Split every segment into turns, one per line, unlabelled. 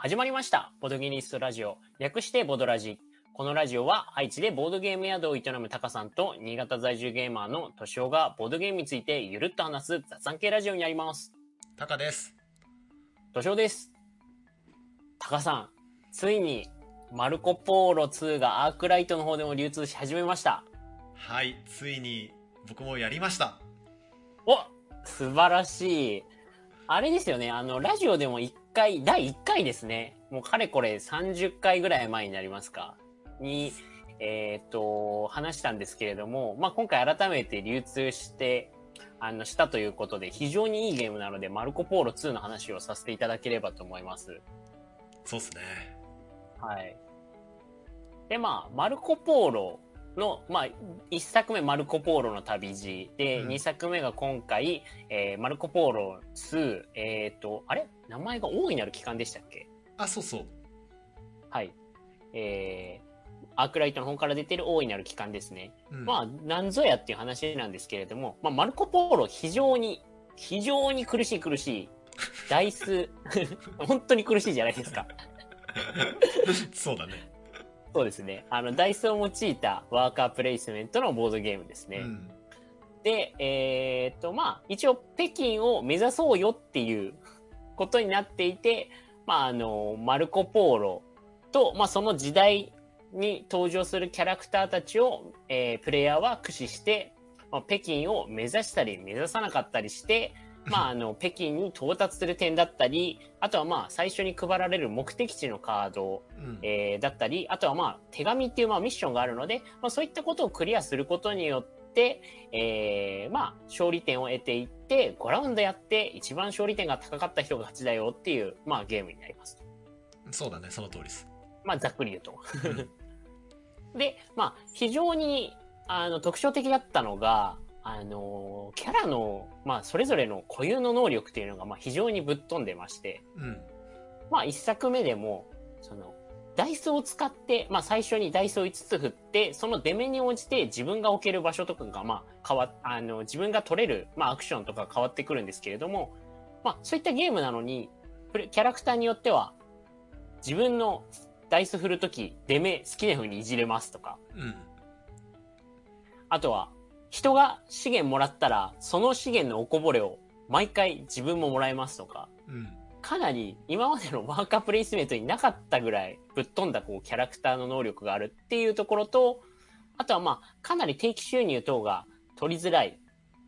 始まりました。ボドゲニストラジオ。略してボドラジ。このラジオは愛知でボードゲーム宿を営むタカさんと新潟在住ゲーマーのトシオがボードゲームについてゆるっと話す雑談系ラジオになります。
タカです。
トシオです。タカさん、ついにマルコポーロ2がアークライトの方でも流通し始めました。
はい、ついに僕もやりました。
お素晴らしい。あれですよね、あの、ラジオでも1回、第1回ですね。もうかれこれ30回ぐらい前になりますか。に、えっ、と、話したんですけれども、まあ、今回改めて流通して、あの、したということで、非常にいいゲームなので、マルコポーロ2の話をさせていただければと思います。
そうっすね。
はい。で、まあ、マルコポーロの、まあ、一作目、マルコポーロの旅路。で、
うん
二作目が今回、えーマルコポーロ2、えっ、と、あれ？名前が大いなる機関でしたっけ？
あ、そうそう。
はい。えー、アークライトの方から出てる大いなる機関ですね。
うん、
まあ、なんぞやっていう話なんですけれども、まあ、マルコポーロ非常に、非常に苦しい苦しい。ダイス、本当に苦しいじゃないですか。
そうだね。
そうですね。あの、ダイスを用いたワーカープレイスメントのボードゲームですね。
うん。
で、えーっと、まあ、一応、北京を目指そうよっていうことになっていて、まあ、あの、マルコ・ポーロと、まあ、その時代に登場するキャラクターたちを、えープレイヤーは駆使して、まあ、北京を目指したり目指さなかったりして、まあ、あの、北京に到達する点だったり、あとはまあ、最初に配られる目的地のカード
うん。
えーだったり、あとはまあ、手紙っていうまあミッションがあるので、まあそういったことをクリアすることによって、えーまあ、勝利点を得ていって、5ラウンドやって、一番勝利点が高かった人が勝ちだよっていう、まあゲームになります。
そうだね、その通りです。
まあざっくり言うと。
うん
で、まあ、非常に、あの、特徴的だったのが、あの、キャラの、まあ、それぞれの固有の能力っていうのが、まあ、非常にぶっ飛んでまして、
うん。
まあ一作目でも、その、ダイスを使って、まあ最初にダイスを5つ振って、その出目に応じて自分が置ける場所とかが、まあ変わっ、あの、自分が取れる、まあアクションとか変わってくるんですけれども、まあそういったゲームなのに、キャラクターによっては、自分のダイス振るとき、出目好きな風にいじれますとか、
うん。
あとは、人が資源もらったら、その資源のおこぼれを毎回自分ももらえますとか、
うん。
かなり今までのワーカープレイスメントになかったぐらいぶっ飛んだこうキャラクターの能力があるっていうところと、あとはまあかなり定期収入等が取りづらい。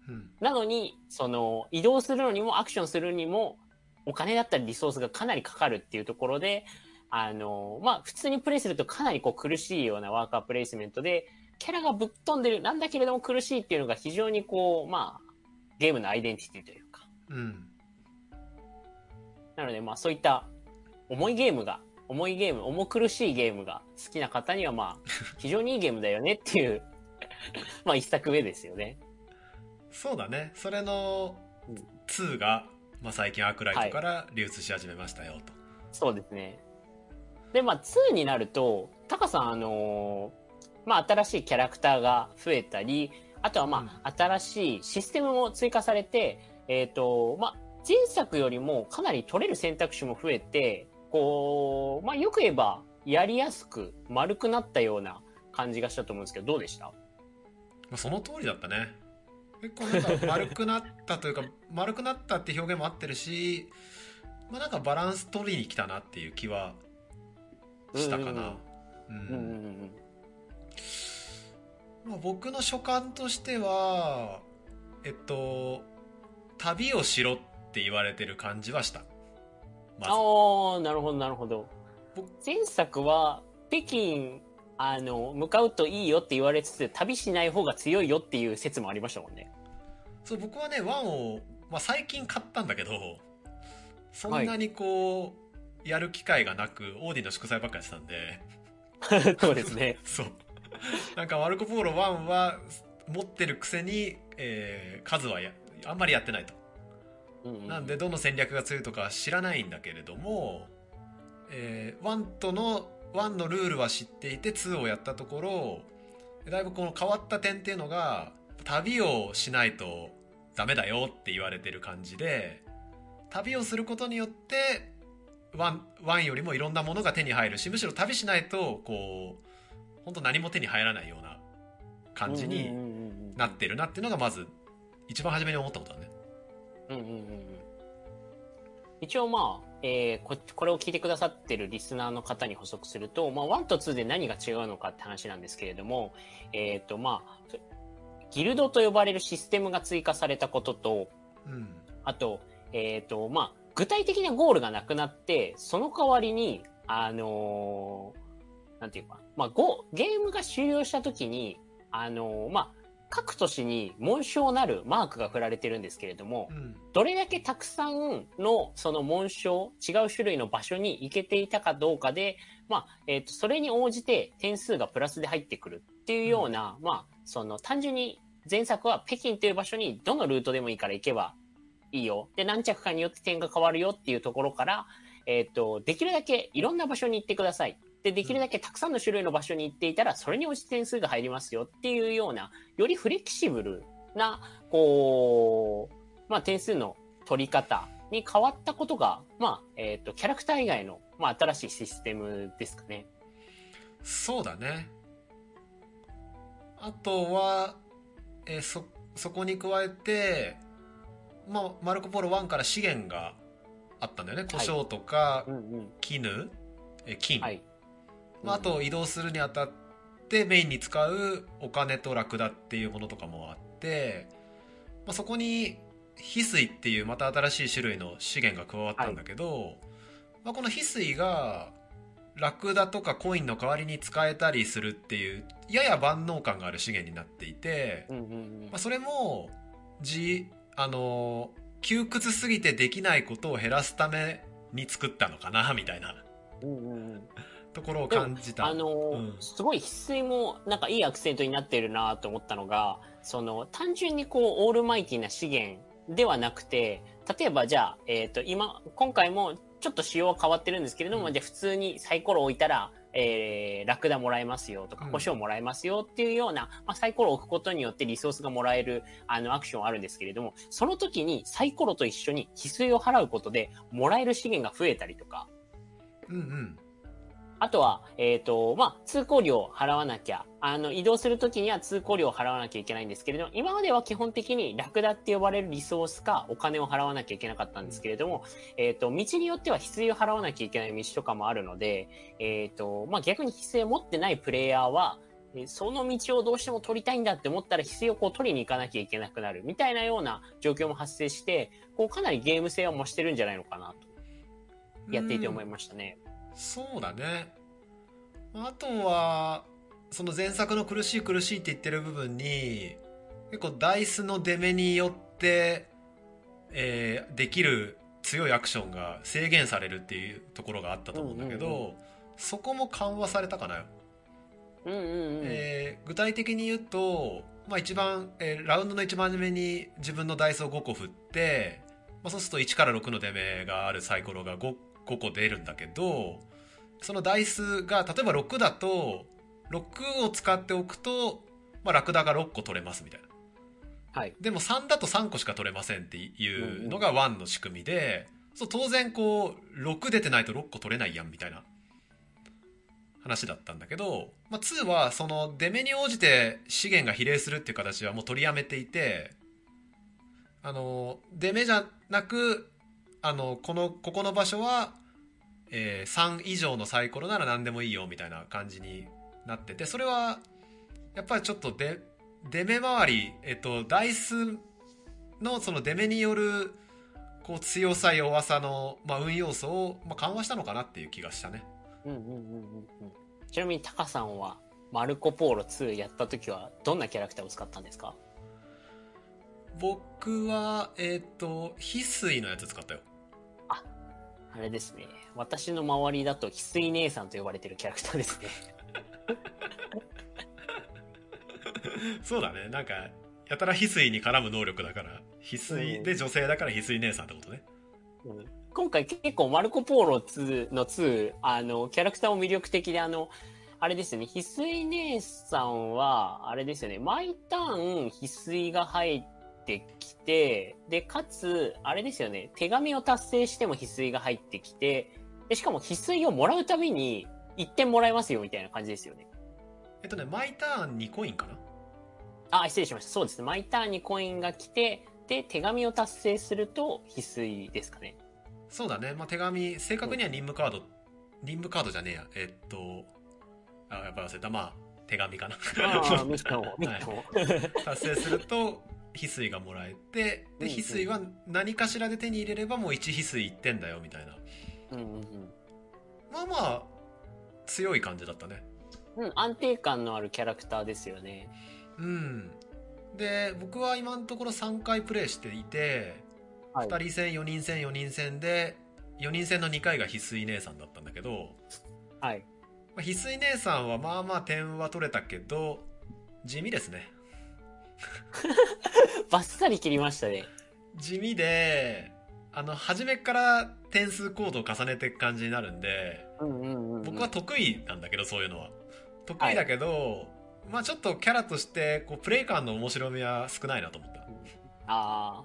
うん。
なのに、その移動するのにもアクションするにもお金だったりリソースがかなりかかるっていうところで、あの、まあ普通にプレイするとかなりこう苦しいようなワーカープレイスメントで、キャラがぶっ飛んでる、なんだけれども苦しいっていうのが非常にこう、まあゲームのアイデンティティというか、
うん。
なので、まあそういった重いゲームが、重いゲーム、重苦しいゲームが好きな方には、まあ、非常にいいゲームだよねっていう、まあ一作目ですよね。
そうだね。それの
うん
2が、まあ、最近アークライトから流通し始めましたよ、と。
そうですね。で、まあ2になると、タカさん、あのーまあ新しいキャラクターが増えたり、あとはまあ、新しいシステムも追加されて、えっ、と、まあ前作よりもかなり取れる選択肢も増えて、こう、まあよく言えば、やりやすく丸くなったような感じがしたと思うんですけど、どうでした？
まあ、その通りだったね。結構なんか丸くなったというか、丸くなったって表現も合ってるし、まあなんかバランス取りに来たなっていう気はしたかな。う
うんうんうん
まあ、僕の所感としてはえっと旅をしろって言われてる感じはしたまず
ああ、なるほど、なるほど
僕。
前作は、北京、あの、向かうといいよって言われつつ、旅しない方が強いよっていう説もありましたもんね。
そう僕はねワンを、まあ、最近買ったんだけどそんなにこう、やる機会がなくオーディの祝祭ばっかりやってたんで
そうですね。
そう なんかマルコ・ポーロ1は持ってるくせに、えー数はやあんまりやってないと。
うんうん
なんでどの戦略が強いとか知らないんだけれども、えー、1との1のルールは知っていて2をやったところだいぶこの変わった点っていうのが旅をしないとダメだよって言われてる感じで旅をすることによってワンワンよりもいろんなものが手に入るしむしろ旅しないとこう本当何も手に入らないような感じになってるなっていうのがまず一番初めに思ったことだね。
うんうんうんうん、一応まあ、えー、ここれを聞いてくださってるリスナーの方に補足すると、まあ、1と2で何が違うのかって話なんですけれども、えっ、ー、とまあ、ギルドと呼ばれるシステムが追加されたことと、
うん、
あと、えっ、ー、とまあ、具体的なゴールがなくなって、その代わりに、あのー、なんていうか、まあ、ゴゲームが終了した時に、あのー、まあ、各都市に紋章なるマークが振られてるんですけれども、うん、どれだけたくさんのその紋章、違う種類の場所に行けていたかどうかで、まあ、えっ、ー、と、それに応じて点数がプラスで入ってくるっていうような、うん、まあ、その単純に前作は北京という場所にどのルートでもいいから行けばいいよ。で、何着かによって点が変わるよっていうところから、えっ、ー、と、できるだけいろんな場所に行ってください。で、できるだけたくさんの種類の場所に行っていたら、それに応じて点数が入りますよっていうような、よりフレキシブルな、こう、まあ、点数の取り方に変わったことが、まあ、えっ、ー、と、キャラクター以外の、まあ、新しいシステムですかね。
そうだね。あとは、えー、そ、そこに加えて、まあ、マルコ・ポロ1から資源があったんだよね。胡椒とか、絹、え金、はい、まあ、あと移動するにあたってメインに使うお金とラクダっていうものとかもあって、まあ、そこに翡翠っていうまた新しい種類の資源が加わったんだけど、はい、まあ、この翡翠がラクダとかコインの代わりに使えたりするっていうやや万能感がある資源になっていて、まあ、それもじあの窮屈すぎてできないことを減らすために作ったのかなみたいな。ところを感じた。
あのーうん、すごい翡翠もなんかいいアクセントになってるなと思ったのが、その単純にこうオールマイティな資源ではなくて、例えばじゃあ、えっ、ー、と今、今回もちょっと仕様は変わってるんですけれども、うん、じゃあ普通にサイコロ置いたら、えー、ラクダもらえますよとか、胡椒もらえますよっていうような、まあ、サイコロを置くことによってリソースがもらえる、あの、アクションあるんですけれども、その時にサイコロと一緒に翡翠を払うことで、もらえる資源が増えたりとか、
うんうん。
あとは、えっ、ー、と、まあ、通行料を払わなきゃ、あの、移動するときには通行料を払わなきゃいけないんですけれども、今までは基本的にラクダって呼ばれるリソースかお金を払わなきゃいけなかったんですけれども、えっ、ー、と、道によっては翡翠を払わなきゃいけない道とかもあるので、えっ、ー、と、まあ、逆に翡翠を持ってないプレイヤーは、その道をどうしても取りたいんだって思ったら翡翠をこう取りに行かなきゃいけなくなるみたいなような状況も発生して、こうかなりゲーム性は増してるんじゃないのかなと、やっていて思いましたね。
そうだね。あとは、その前作の苦しい苦しいって言ってる部分に、結構ダイスの出目によって、えー、できる強いアクションが制限されるっていうところがあったと思うんだけど、うんうんうん、そこも緩和されたかな、
うんうんうん。
えー、具体的に言うと、まあ、一番、えー、ラウンドの一番初めに自分のダイスを5個振って、まあ、そうすると1から6の出目があるサイコロが 5, 5個出るんだけどそのダイスが例えば6だと6を使っておくと、まあ、ラクダが6個取れますみたいな。
はい、
でも3だと3個しか取れませんっていうのが1の仕組みで、そう当然こう6出てないと6個取れないやんみたいな話だったんだけど、まあ、2はその出目に応じて資源が比例するっていう形はもう取りやめていてあの出目じゃなくあのこのここの場所はえー、3以上のサイコロなら何でもいいよみたいな感じになっててそれはやっぱりちょっとで出目周り、えっと、ダイスのその出目によるこう強さ弱さの、まあ、運要素を、まあ、緩和したのかなっていう気がしたね。
うんうんうんうん、ちなみにタカさんはマルコ・ポーロ2やった時はどんなキャラクターを使ったんですか？
僕は、えっ、ー、と、翡翠のやつ使ったよ。
あ、あれですね。私の周りだと翡翠姉さんと呼ばれてるキャラクターですね。
そうだね。なんか、やたら翡翠に絡む能力だから、翡翠で女性だから翡翠姉さんってことね。
うん、今回結構マルコ・ポーロ2の2、あの、キャラクターも魅力的で、あの、あれですよね、翡翠姉さんは、あれですよね、毎ターン翡翠が入って、ってきて、で、かつ、あれですよね、手紙を達成しても翡翠が入ってきて、で、しかも翡翠をもらうたびに1点もらえますよみたいな感じですよね。
えっとね、毎ターン2コインかな？
あ、失礼しました。そうですね。毎ターンにコインが来て、で、手紙を達成すると翡翠ですかね。
そうだね。まあ、手紙、正確には任務カード、任務カードじゃねえや。えっと、あ、やっぱり忘れた。まあ、手紙かな。
ああ、ミッションを。
達成すると、翡翠がもらえて、で、
うんうん
翡翠は何かしらで手に入れればもう1翡翠1点だよ、みたいな。
うんうん
まあまあ、強い感じだったね。
うん。うん、安定感のあるキャラクターですよね。
うん。で、僕は今のところ3回プレイしていて、
はい。
2人戦、4人戦、4人戦で、4人戦の2回が翡翠姉さんだったんだけど、
はい。
まあ翡翠姉さんはまあまあ点は取れたけど、地味ですね。
バッサリ切りましたね。
地味で、あの、初めから点数コードを重ねていく感じになるんで、
うんうんうん、うん。
僕は得意なんだけど、そういうのは。得意だけど、まあちょっとキャラとして、こう、プレイ感の面白みは少ないなと思った。
ああ。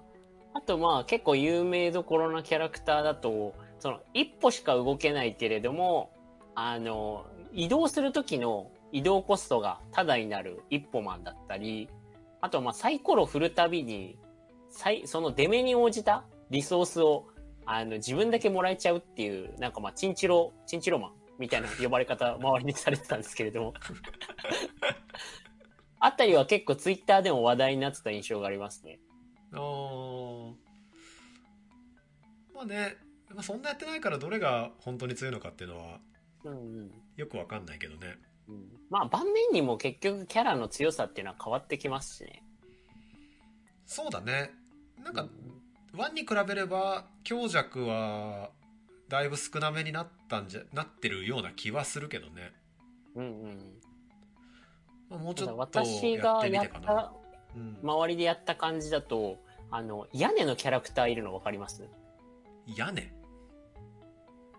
あとまあ結構有名どころのキャラクターだと、その一歩しか動けないけれども、あの、移動する時の移動コストがタダになる一歩マンだったり、あとまあサイコロ振るたびに、サイその出目に応じたリソースをあの自分だけもらえちゃうっていう、なんかまあチンチロ、チンチロマンみたいな呼ばれ方周りにされてたんですけれども。あたりは結構ツイッターでも話題になってた印象がありますね。
あーまあね、まあ、そんなやってないからどれが本当に強いのかっていうのは
うんうん。
よくわかんないけどね。
うんまあ盤面にも結局キャラの強さっていうのは変わってきますしね。
そうだね。なんか
うん、
1に比べれば強弱はだいぶ少なめになったんじゃ、なってるような気はするけどね。
うんうん。
まあ、もうちょっと
私やっ
てみてかな。
た、
うん、
周りでやった感じだと、あの、屋根のキャラクターいるの分かります？
屋根？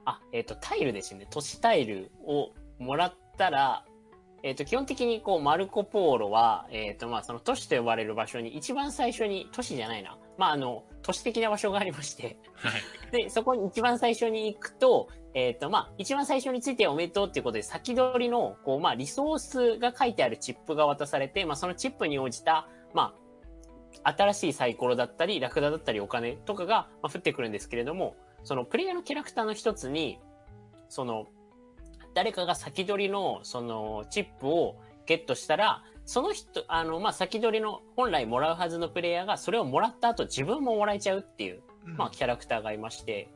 あ、えっ、と、タイルですね。都市タイルをもらったら、えっ、と、基本的にこう、マルコポーロは、えっ、と、まあ、その都市と呼ばれる場所に一番最初に、都市じゃないな。まあ、あの、都市的な場所がありまして、
はい。
で、そこに一番最初に行くと、えっ、と、まあ、一番最初についておめでとうっていうことで、先取りの、こう、まあ、リソースが書いてあるチップが渡されて、まあ、そのチップに応じた、まあ、新しいサイコロだったり、ラクダだったり、お金とかが、まあ、降ってくるんですけれども、その、プレイヤーのキャラクターの一つに、その、誰かが先取りの、その、チップをゲットしたら、その人、あの、まあ、先取りの、本来もらうはずのプレイヤーが、それをもらった後、自分ももらえちゃうっていう、
うん
まあ、キャラクターがいまして、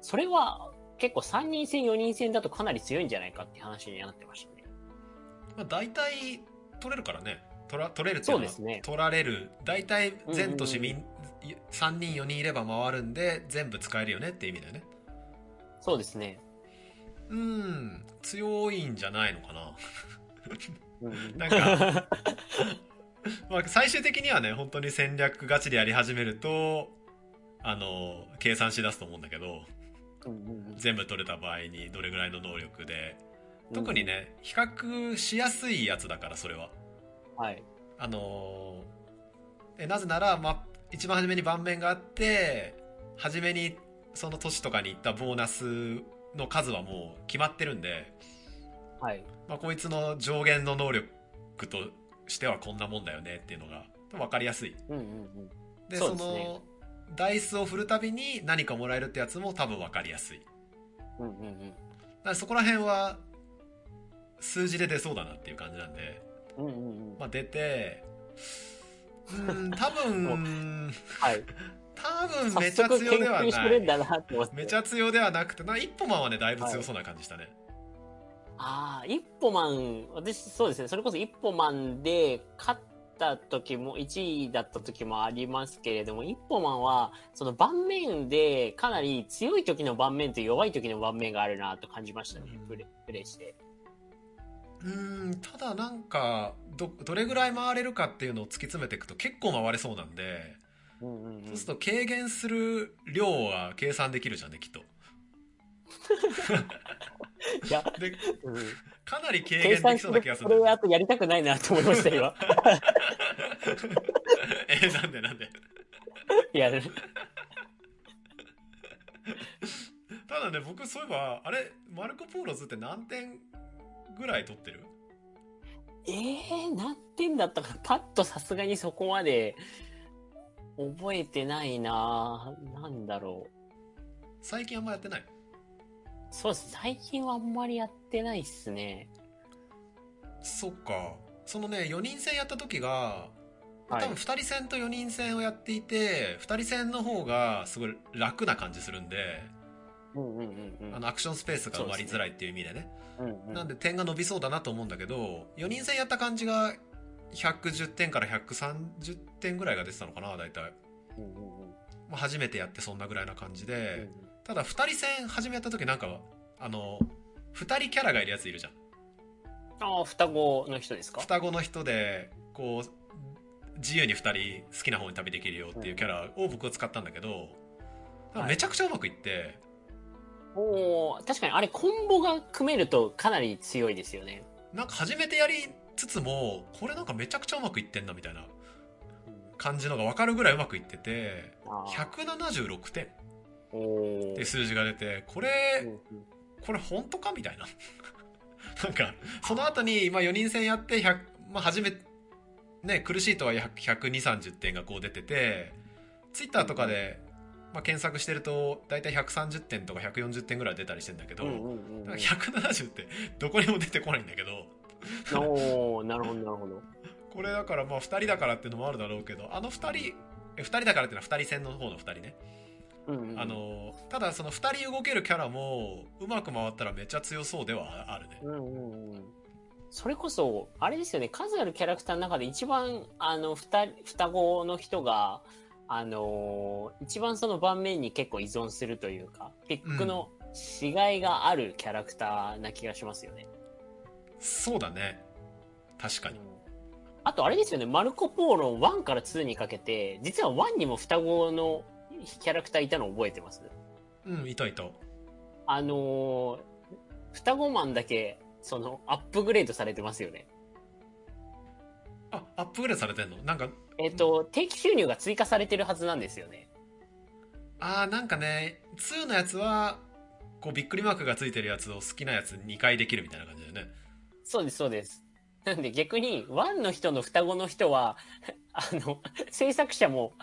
それは結構3人戦、4人戦だとかなり強いんじゃないかって話になってましたね。
まあ、大体取れるからね。取ら取れるっていうのは
そうですね
取られる。大体全都市
うんうん
民、3人4人いれば回るんで全部使えるよねっていう意味だよね。
そうですね。
うん、強いんじゃないのかな。
うん
なんか、まあ、最終的にはね、本当に戦略ガチでやり始めると、あの、計算しだすと思うんだけど、全部取れた場合にどれぐらいの能力で、特に。ね、比較しやすいやつだから、それは。
うんはい。
あのえなぜなら、まあ、一番初めに盤面があって、初めにその都市とかに行ったボーナスの数はもう決まってるんで、
はい。
まあ、こいつの上限の能力としてはこんなもんだよねっていうのが分かりやすい。
うんうんうん。
で、
そ
の、ダイスを振るたびに何かもらえるってやつも多分分かりやすい。だか
うんうんうん。
らそこら辺は数字で出そうだなっていう感じなんで、
うんうんうん。
まあ、出て、うん、多分、
はい。
多分
早
めちゃ強ではない。めちゃ強ではなくて、な一歩マンはね、だいぶ強そうな感じしたね。
ああ、一歩マン、私そうですね、それこそ一歩マンで勝った時も、1位だった時もありますけれども、一歩マンは、その盤面でかなり強い時の盤面と弱い時の盤面があるなと感じましたね、
うん
プレプレイして。
うん、ただなんか、ど、どれぐらい回れるかっていうのを突き詰めていくと結構回れそうなんで、
うんうんうん
そうすると軽減する量は計算できるじゃんね、きっと。
いや、
で、
うん、
かなり軽
計
減できそうな気がす
それは
るんだよね。
あとやりたくないなと思いました、今。
え、なんでなんで？
いや、
ただね、僕そういえば、あれ、マルコ・ポーロズって何点ぐらい取ってる？
えー、何点だったかな？パッとさすがにそこまで覚えてないななんだろう。
最近あんまやってない？
そうです。最近はあんまりやってないっすね。
そっか。そのね、4人戦やった時が、多
はい
分2人戦と4人戦をやっていて、2人戦の方がすごい楽な感じするんで、
うんうんうんうん。
あのアクションスペースが埋まりづらいっていう意味でね。
うんうん、
なんで点が伸びそうだなと思うんだけど、4人戦やった感じが110点から130点ぐらいが出てたのかな、大体。
うんうんうん
まあ、初めてやってそんなぐらいな感じで、
うん
ただ2人戦初めた時なんか、あの、2人キャラがいるやついるじゃん。
ああ、双子の人ですか？
双子の人で、こう、自由に2人好きな方に旅できるよっていうキャラを僕は使ったんだけど、めちゃくちゃうまくいって、
おー確かにあれコンボが組めるとかなり強いですよね。
なんか初めてやりつつも、これなんかめちゃくちゃうまくいってんなみたいな感じのが分かるぐらいうまくいってて、
あー。
176点って数字が出て、これ、これ本当かみたいな。なんか、その後に、まあ4人戦やって、100、まあ初め、ね、苦しいとは100 120、30点がこう出てて、ツイッターとかで、まあ検索してると、だいたい130点とか140点ぐらい出たりしてんだけど、
うんうんうんうん。
なんか170ってどこにも出てこないんだけど、
おーなるほどなるほど。
これだからまあ2人だからっていうのもあるだろうけど、あの2人、え2人だからっていうのは2人戦の方の2人ね。
うんうん
あの、ただその2人動けるキャラも、うまく回ったらめっちゃ強そうではあるね。
うんうんうんそれこそ、あれですよね、数あるキャラクターの中で一番、あの、二人、双子の人が、あのー一番その盤面に結構依存するというか、ピックのしがいがあるキャラクターな気がしますよね。
そうだね。確かに。
あとあれですよね、マルコ・ポーロ1から2にかけて、実は1にも双子のキャラクターいたの覚えてます？
うん、いたいた。
あのー双子マンだけ、その、アップグレードされてますよね。
あ、アップグレードされてんの？なんか、
えっ、と、定期収入が追加されてるはずなんですよね。
あーなんかね、2のやつは、こうびっくりマークがついてるやつを好きなやつ2回できるみたいな感じだよね。
そうです、そうです。なんで逆に、ワンの人の双子の人は、あの、制作者も、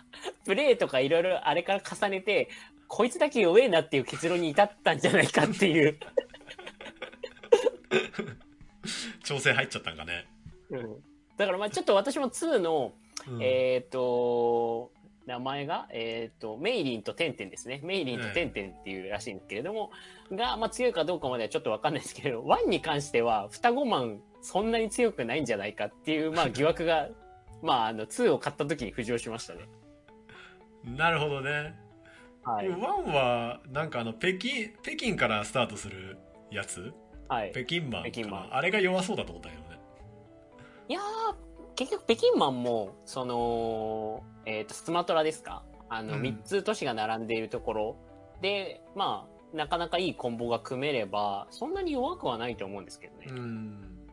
プレイとかいろいろあれから重ねて、こいつだけ弱えなっていう結論に至ったんじゃないかっていう。
調整入っちゃったんかね。
うんだからまあちょっと私も2の、
うん
えっ、と、名前が、えっ、と、メイリンとテンテンですね。メイリンとテンテンっていうらしいんですけれども、が、まあ強いかどうかまではちょっとわかんないですけれど、1に関しては、双子マンそんなに強くないんじゃないかっていう、まあ疑惑が、まああの、2を買った時に浮上しましたね。
なるほどね。
はい。
ワンは、なんかあの、北京、北京からスタートするやつ？
はい。
北京マンか
北京マン
なあれが弱そうだと思ったけどね。
いやー、結局北京マンも、その、えっ、と、スマトラですか？あの、
うん
3つ都市が並んでいるところで、まあ、なかなかいいコンボが組めれば、そんなに弱くはないと思うんですけどね。
うん。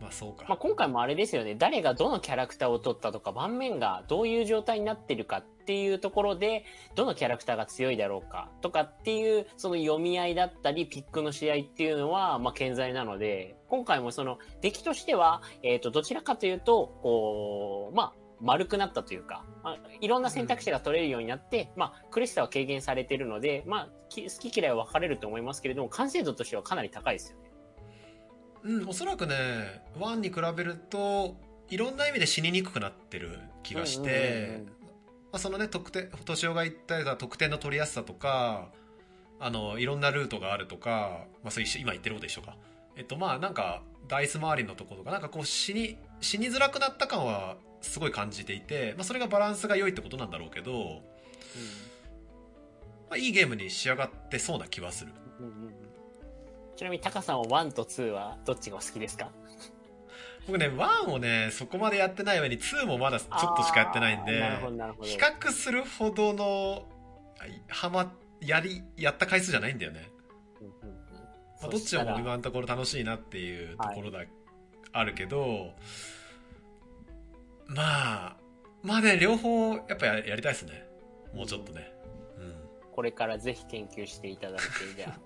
まあそうか。
まあ、今回もあれですよね、誰がどのキャラクターを取ったとか、盤面がどういう状態になってるかっていうところで、どのキャラクターが強いだろうかとかっていう、その読み合いだったり、ピックの試合っていうのは、まあ、健在なので、今回もその、出来としては、えっ、と、どちらかというと、こう、まあ、丸くなったというか、まあ、いろんな選択肢が取れるようになって、まあ、苦しさは軽減されているので、まあ、き好き嫌いは分かれると思いますけれども、完成度としてはかなり高いですよね。
うん、おそらくね、ワンに比べると、いろんな意味で死ににくくなってる気がし
うんうんうん
てあ、そのね、得点、敏夫が言ったような得点の取りやすさとか、あの、いろんなルートがあるとか、まあ、そう一緒今言ってること一緒か。えっと、まあ、なんか、ダイス周りのところとか、なんかこう、死に、死にづらくなった感は、すごい感じていて、まあ、それがバランスが良いってことなんだろうけど、まあ、いいゲームに仕上がってそうな気はする。
うんうんうんちなみにタカさんは1と2はどっちがお好きですか？
僕ね、1をね、そこまでやってない上に2もまだちょっとしかやってないんで、比較するほどの、はま、やり、やった回数じゃないんだよね。
うんうんうん
まあ、どっちも今のところ楽しいなっていうところだ、あるけど、まあ、まあね、両方やっぱややりたいですね。もうちょっとね。うん。
これからぜひ研究していただいて、じゃあ。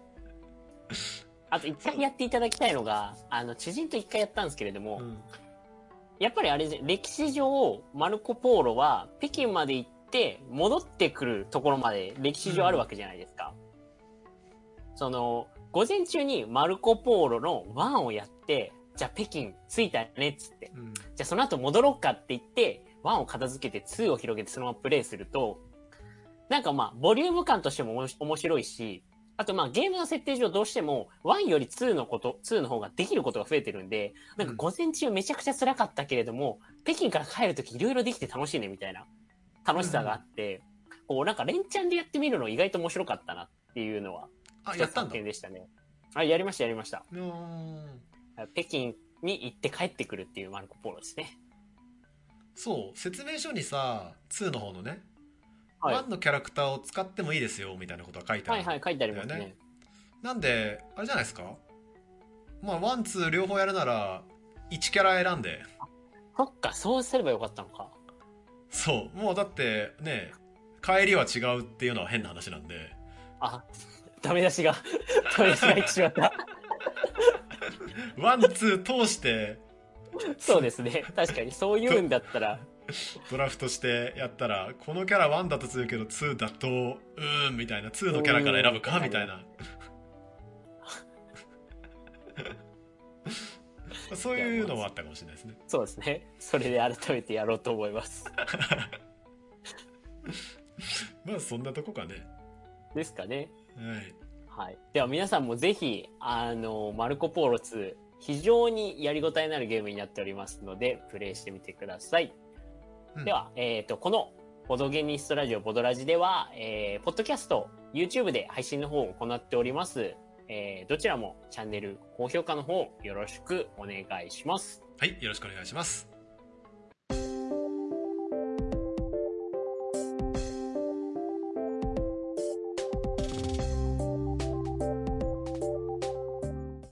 あと一回やっていただきたいのが、あの、知人と一回やったんですけれども、
うん
やっぱりあれ歴史上、マルコ・ポーロは、北京まで行って、戻ってくるところまで歴史上あるわけじゃないですか。その、午前中にマルコ・ポーロの1をやって、じゃあ北京着いたねっつって。
うん
じゃあその後戻ろうかって言って、1を片付けて2を広げてそのままプレイすると、なんかまあ、ボリューム感としても面白いし、あとまあゲームの設定上どうしても1より2のこと、2の方ができることが増えてるんで、なんか午前中めちゃくちゃ辛かったけれども、北京から帰るときいろいろできて楽しいねみたいな楽しさがあって、こうなんか連チャンでやってみるの意外と面白かったなっていうのは、
あやったん
でしたね。あ、やりましたやりました。北京に行って帰ってくるっていうマルコ・ポーロですね。
そう説明書にさ2の方のね、
はい。
1のキャラクターを使ってもいいですよみたいなことが書いてある、
はいはい、書いてありますね
だよね。なんであれじゃないですか？まあワンツー両方やるなら1キャラ選んで
そっか、そうすればよかったのか。
そうもうだってね帰りは違うっていうのは変な話なんで
あ、ダメ出しが、ダメ出しが入ってしまった。
ワンツー通して
そうですね。確かに、そういうんだったら、
ドラフトしてやったらこのキャラ1だとするけど2だとうーんみたいな2のキャラから選ぶかみたいな そういうのもあったかもしれないですね
そうですね。それで改めてやろうと思います。
まあそんなとこかね
ですかね。
はい
はい。では皆さんもぜひ、あの、マルコ・ポーロ2、非常にやりごたえのあるゲームになっておりますので、プレイしてみてください。
うん
では、えっ、と、この、ボドゲニストラジオボドラジでは、えー、ポッドキャスト、YouTube で配信の方を行っております。えー、どちらもチャンネル高評価の方よろしくお願いします。
はいよろしくお願いします